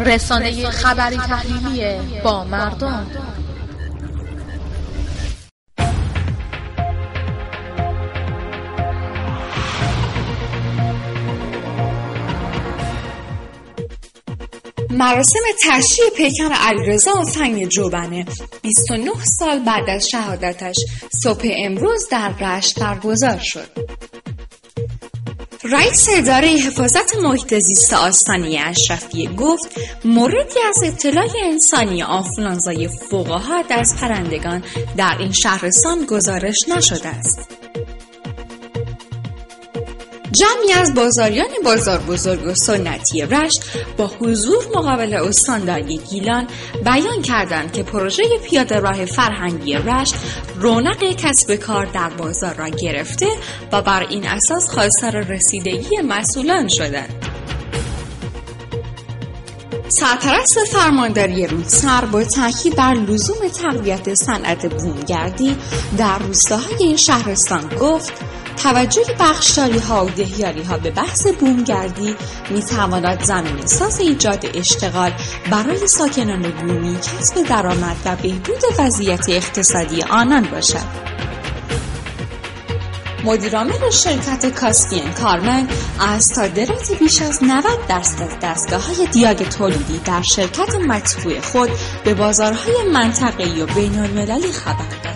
رسانه خبری تحلیلی با مردم مراسم تشییع پیکر علیرضا فنگ جوبنه 29 سال بعد از شهادتش صبح امروز در رشت برگزار شد. رئیس اداره حفاظت محیط زیست آستانه اشرفیه گفت موردی از اطلاع انسانی آنفولانزای فوق‌العاده از پرندگان در این شهرستان گزارش نشده است. جمعی از بازاریان بازار بزرگ و سنتی رشت با حضور مقابل استانداری گیلان بیان کردند که پروژه پیاده راه فرهنگی رشت رونق کسب کار در بازار را گرفته و بر این اساس خواستار رسیدگی مسئولان شدند. سرپرست فرمانداری رودسر با تاکید بر لزوم تقویت صنعت بومگردی در روستاهای این شهرستان گفت توجه بخشداری ها و دهیاری ها به بحث بومگردی می تواند زمین ساز ایجاد اشتغال برای ساکنان بومی کسب درآمد و بهبود وضعیت اقتصادی آنان باشد. مدیرعامل شرکت کاسپین کارمن از صادرات بیش از 90 درصد دستگاه های دیاگ تولیدی در شرکت مدفوع خود به بازارهای منطقه‌ای و بین المللی خبر